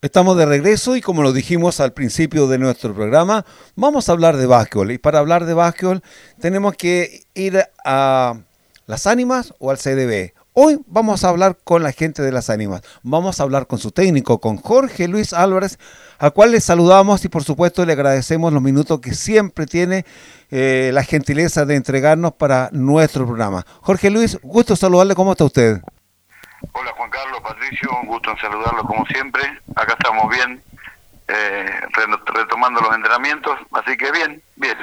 Estamos de regreso y como lo dijimos al principio de nuestro programa, vamos a hablar de básquetbol. Y para hablar de básquetbol tenemos que ir a las ánimas o al CDB. Hoy vamos a hablar con la gente de las ánimas. Vamos a hablar con su técnico, con Jorge Luis Álvarez, al cual le saludamos y por supuesto le agradecemos los minutos que siempre tiene eh, la gentileza de entregarnos para nuestro programa. Jorge Luis, gusto saludarle. ¿Cómo está usted? Hola Juan Carlos, Patricio, un gusto en saludarlos como siempre. Acá estamos bien, eh, retomando los entrenamientos, así que bien, bien.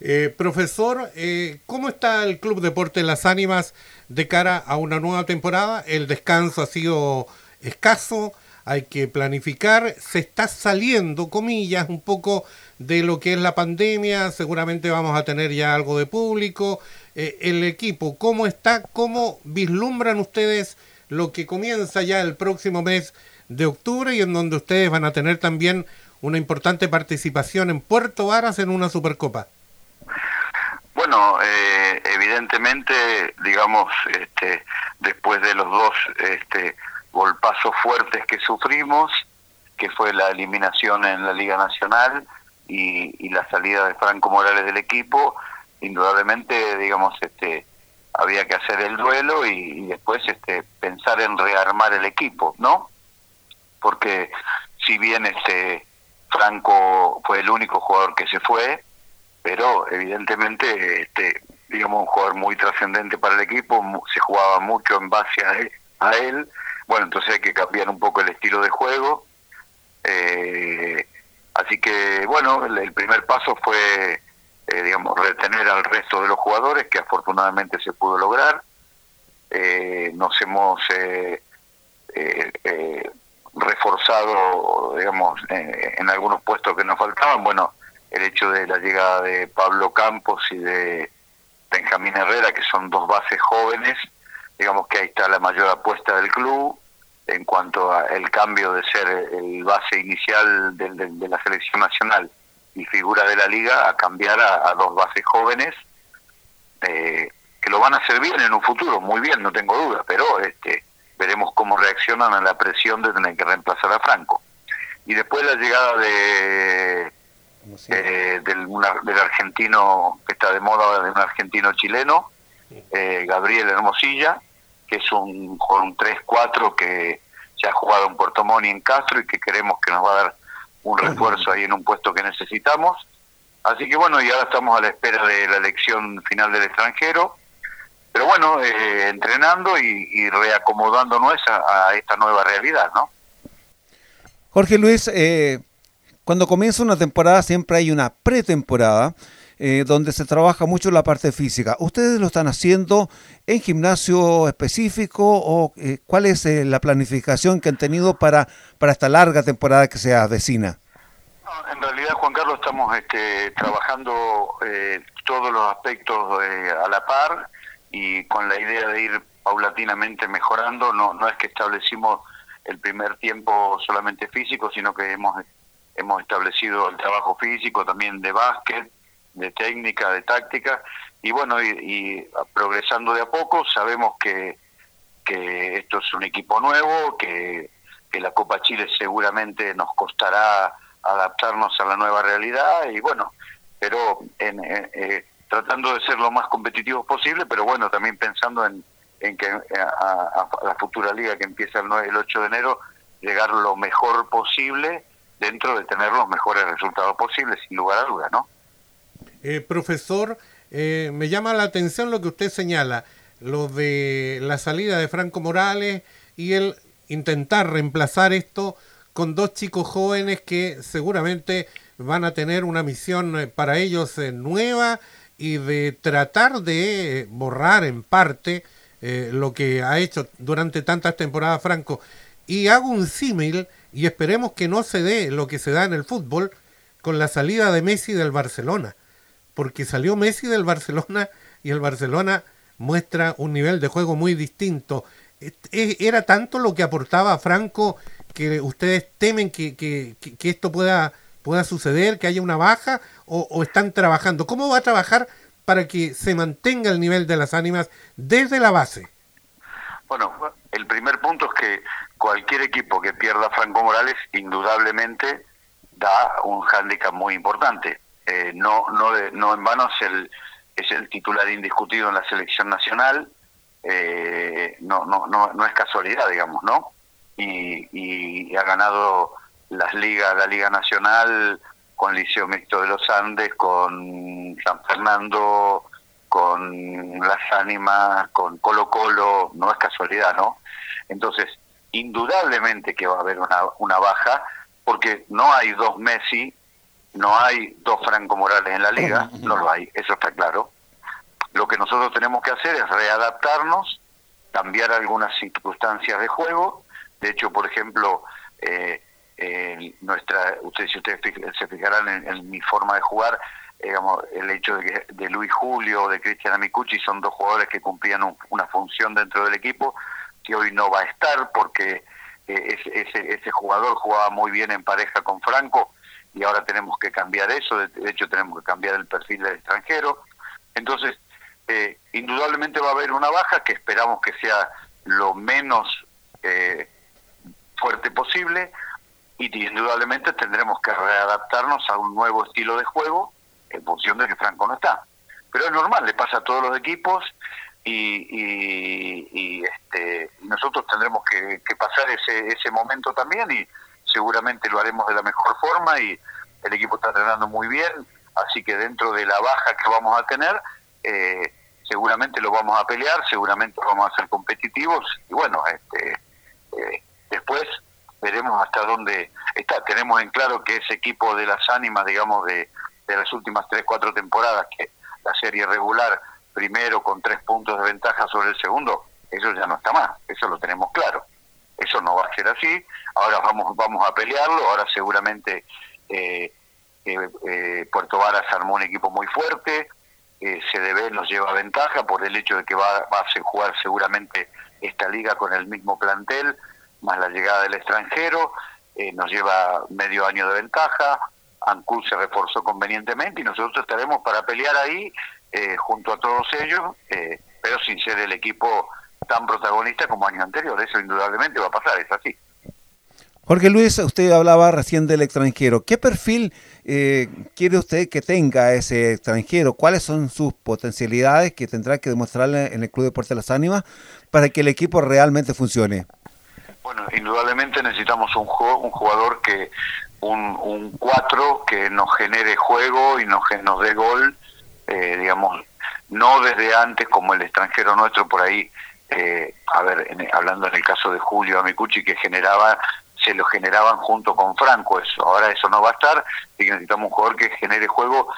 Eh, profesor, eh, ¿cómo está el Club Deporte Las Ánimas de cara a una nueva temporada? El descanso ha sido escaso, hay que planificar, se está saliendo, comillas, un poco de lo que es la pandemia, seguramente vamos a tener ya algo de público, eh, el equipo, ¿cómo está? ¿Cómo vislumbran ustedes lo que comienza ya el próximo mes de octubre y en donde ustedes van a tener también una importante participación en Puerto Varas en una Supercopa? Bueno, eh, evidentemente, digamos, este, después de los dos este, golpazos fuertes que sufrimos, que fue la eliminación en la Liga Nacional y, y la salida de Franco Morales del equipo, indudablemente, digamos, este, había que hacer el duelo y, después este, pensar en rearmar el equipo, ¿no? Porque si bien este Franco fue el único jugador que se fue, pero evidentemente, este, digamos, un jugador muy trascendente para el equipo, se jugaba mucho en base a él. Bueno, entonces hay que cambiar un poco el estilo de juego. Eh, así que, bueno, el primer paso fue eh, digamos, retener al resto de los jugadores, que afortunadamente se pudo lograr. Eh, nos hemos eh, reforzado, digamos, en algunos puestos que nos faltaban. Bueno, el hecho de la llegada de Pablo Campos y de Benjamín Herrera, que son dos bases jóvenes, digamos que ahí está la mayor apuesta del club en cuanto al cambio de ser el base inicial de la selección nacional y figura de la liga a cambiar a, dos bases jóvenes eh, que lo van a hacer bien en un futuro, muy bien, no tengo duda, pero este, veremos cómo reaccionan a la presión de tener que reemplazar a Franco. Y después la llegada de eh, del, del, argentino que está de moda, de un argentino chileno, eh, Gabriel Hermosilla, que es un, un 3-4 que se ha jugado en Puerto Montt y en Castro y que queremos que nos va a dar un refuerzo ahí en un puesto que necesitamos. Así que bueno, y ahora estamos a la espera de la elección final del extranjero. Pero bueno, eh, entrenando y, reacomodándonos a, a, esta nueva realidad, ¿no? Jorge Luis, eh, cuando comienza una temporada siempre hay una pretemporada eh, donde se trabaja mucho la parte física. ¿Ustedes lo están haciendo en gimnasio específico o eh, cuál es eh, la planificación que han tenido para, para esta larga temporada que se avecina? en realidad, Juan Carlos, estamos este, trabajando todos los aspectos a la par y con la idea de ir paulatinamente mejorando. No, no es que establecimos el primer tiempo solamente físico, sino que hemos, hemos establecido el trabajo físico también de básquet, de técnica, de táctica, y bueno, y, progresando de a poco, sabemos que, que esto es un equipo nuevo, que, que la Copa Chile seguramente nos costará adaptarnos a la nueva realidad, y bueno, pero en, eh, tratando de ser lo más competitivos posible, pero bueno, también pensando en, en que a, la futura liga que empieza el, 9, el 8 de enero, llegar lo mejor posible dentro de tener los mejores resultados posibles, sin lugar a dudas, ¿no? Eh, profesor, eh, me llama la atención lo que usted señala, lo de la salida de Franco Morales y el intentar reemplazar esto con dos chicos jóvenes que seguramente van a tener una misión eh, para ellos nueva y de tratar de borrar en parte lo que ha hecho durante tantas temporadas Franco. Y hago un símil y esperemos que no se dé lo que se da en el fútbol con la salida de Messi del Barcelona porque salió Messi del Barcelona y el Barcelona muestra un nivel de juego muy distinto. ¿Era tanto lo que aportaba Franco que ustedes temen que, que, esto pueda, pueda suceder, que haya una baja, o, están trabajando? ¿Cómo va a trabajar para que se mantenga el nivel de las ánimas desde la base? Bueno, el primer punto es que cualquier equipo que pierda Franco Morales indudablemente da un hándicap muy importante. Eh, no, no, no en vano es el, es el titular indiscutido en la selección nacional, eh, no, no, no, no es casualidad, digamos, ¿no? Y, y ha ganado las ligas, la Liga Nacional con Liceo Mixto de los Andes, con San Fernando, con Las Ánimas, con Colo Colo, no es casualidad, ¿no? Entonces, indudablemente que va a haber una, una baja, porque no hay dos Messi, no hay dos Franco Morales en la liga, no lo hay, eso está claro. Lo que nosotros tenemos que hacer es readaptarnos, cambiar algunas circunstancias de juego. De hecho, por ejemplo, eh, nuestra, ustedes si ustedes se fijarán en, mi forma de jugar, digamos, el hecho de que de Luis Julio o de Cristian Amicucci son dos jugadores que cumplían una función dentro del equipo que hoy no va a estar porque eh, ese, ese, jugador jugaba muy bien en pareja con Franco y ahora tenemos que cambiar eso, de, hecho tenemos que cambiar el perfil del extranjero. Entonces, eh, indudablemente va a haber una baja que esperamos que sea lo menos eh, fuerte posible y indudablemente tendremos que readaptarnos a un nuevo estilo de juego en función de que Franco no está. Pero es normal, le pasa a todos los equipos y, y, este, nosotros tendremos que, pasar ese, ese momento también y seguramente lo haremos de la mejor forma y el equipo está entrenando muy bien, así que dentro de la baja que vamos a tener, eh, seguramente lo vamos a pelear, seguramente vamos a ser competitivos y bueno, este, eh, después veremos hasta dónde está. Tenemos en claro que ese equipo de las ánimas, digamos, de, de las últimas tres, cuatro temporadas, que la serie regular, primero con tres puntos de ventaja sobre el segundo, eso ya no está más, eso lo tenemos claro. Eso no va a ser así, ahora vamos, vamos a pelearlo, ahora seguramente eh, eh, eh Puerto Varas armó un equipo muy fuerte, eh, CDB nos lleva ventaja por el hecho de que va, va a jugar seguramente esta liga con el mismo plantel, más la llegada del extranjero, eh, nos lleva medio año de ventaja, ANCUL se reforzó convenientemente y nosotros estaremos para pelear ahí eh, junto a todos ellos, pero sin ser el equipo tan protagonista como años anteriores, eso indudablemente va a pasar, es así. Jorge Luis, usted hablaba recién del extranjero. ¿Qué perfil quiere usted que tenga ese extranjero? ¿Cuáles son sus potencialidades que tendrá que demostrarle en el Club Deporte de las Ánimas para que el equipo realmente funcione? Bueno, indudablemente necesitamos un, un jugador que, un, un cuatro que nos genere juego y nos, nos dé gol, eh, digamos, no desde antes como el extranjero nuestro por ahí, eh, a ver, hablando en el caso de Julio Amicucci, que generaba, se lo generaban junto con Franco, eso, ahora eso no va a estar, y que necesitamos un jugador que genere juego,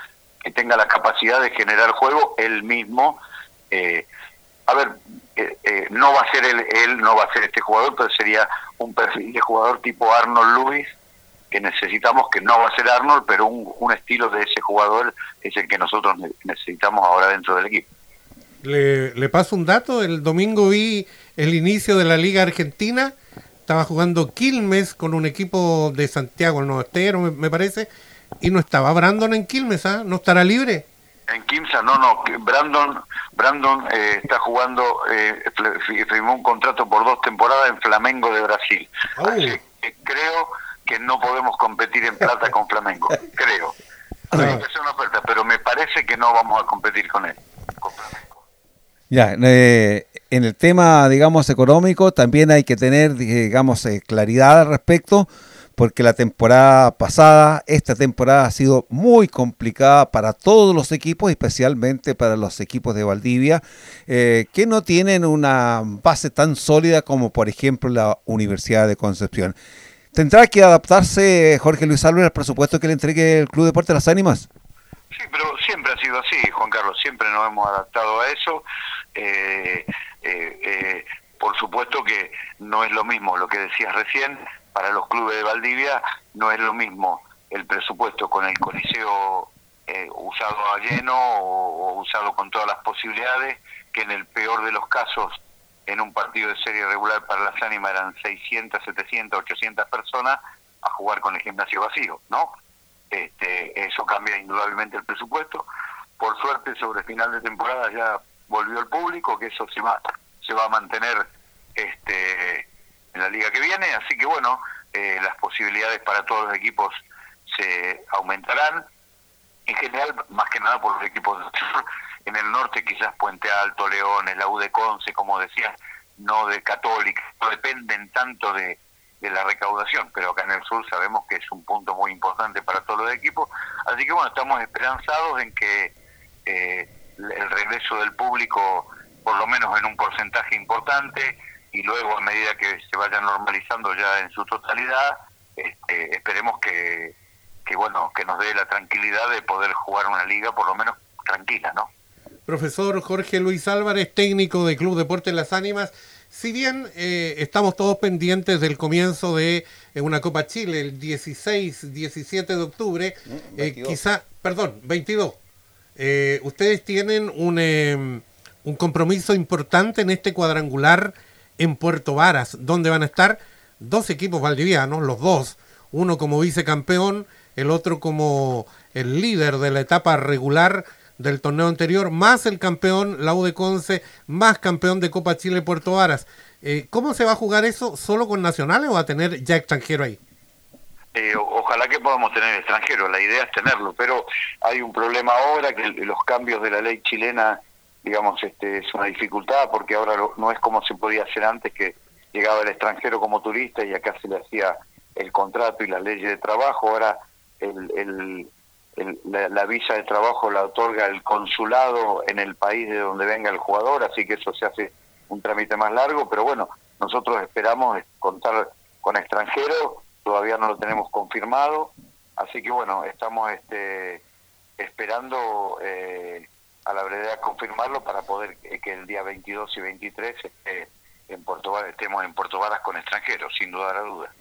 que tenga la capacidad de generar juego él mismo, eh, a ver, eh, eh, no va a ser él, él, no va a ser este jugador, pero sería un perfil de jugador tipo Arnold Lewis, que necesitamos, que no va a ser Arnold, pero un, un estilo de ese jugador es el que nosotros necesitamos ahora dentro del equipo. Le, le paso un dato, el domingo vi el inicio de la Liga Argentina, estaba jugando Quilmes con un equipo de Santiago, el Novestero, me, me parece, y no estaba Brandon en Quilmes, ¿ah? ¿No estará libre? En Quimsa, no, no, Brandon, Brandon eh, está jugando, eh, firmó un contrato por dos temporadas en Flamengo de Brasil. Así que creo que no podemos competir en plata con Flamengo, creo. Es una oferta, pero me parece que no vamos a competir con él, con Flamengo. Ya, eh, en el tema, digamos, económico, también hay que tener, digamos, claridad al respecto porque la temporada pasada, esta temporada ha sido muy complicada para todos los equipos, especialmente para los equipos de Valdivia, eh, que no tienen una base tan sólida como por ejemplo la Universidad de Concepción. ¿Tendrá que adaptarse Jorge Luis Álvarez al presupuesto que le entregue el Club Deporte de las Ánimas? Sí, pero siempre ha sido así, Juan Carlos, siempre nos hemos adaptado a eso. Eh, eh, por supuesto que no es lo mismo lo que decías recién, para los clubes de Valdivia no es lo mismo el presupuesto con el coliseo eh, usado a lleno o, usado con todas las posibilidades, que en el peor de los casos en un partido de serie regular para las ánimas eran 600, 700, 800 personas a jugar con el gimnasio vacío, ¿no? Este, eso cambia indudablemente el presupuesto. Por suerte, sobre final de temporada ya volvió el público, que eso se va, se va a mantener este en la liga que viene, así que bueno, eh, las posibilidades para todos los equipos se aumentarán, en general más que nada por los equipos en el norte quizás Puente Alto, Leones, la U Conce, como decías, no de Católica, dependen tanto de, de la recaudación, pero acá en el sur sabemos que es un punto muy importante para todos los equipos, así que bueno, estamos esperanzados en que eh, el regreso del público, por lo menos en un porcentaje importante, y luego a medida que se vaya normalizando ya en su totalidad, este, esperemos que, que bueno que nos dé la tranquilidad de poder jugar una liga por lo menos tranquila, ¿no? Profesor Jorge Luis Álvarez, técnico de Club Deportes Las Ánimas. Si bien eh, estamos todos pendientes del comienzo de eh, una Copa Chile el 16, 17 de octubre, mm, eh, quizá, perdón, 22, eh, ustedes tienen un, em, un compromiso importante en este cuadrangular en Puerto Varas, donde van a estar dos equipos valdivianos, los dos, uno como vicecampeón, el otro como el líder de la etapa regular del torneo anterior, más el campeón, la U de Conce, más campeón de Copa Chile Puerto Varas. Eh, ¿Cómo se va a jugar eso? ¿Solo con nacionales o va a tener ya extranjero ahí? Eh, ojalá que podamos tener extranjeros, la idea es tenerlo, pero hay un problema ahora que los cambios de la ley chilena, digamos, este, es una dificultad porque ahora no es como se podía hacer antes que llegaba el extranjero como turista y acá se le hacía el contrato y la ley de trabajo, ahora el, el, la, visa de trabajo la otorga el consulado en el país de donde venga el jugador, así que eso se hace un trámite más largo, pero bueno, nosotros esperamos contar con extranjeros todavía no lo tenemos confirmado, así que bueno, estamos este, esperando eh, a la brevedad confirmarlo para poder que el día 22 y 23 esté en Puerto, estemos en Puerto Varas con extranjeros, sin duda la duda.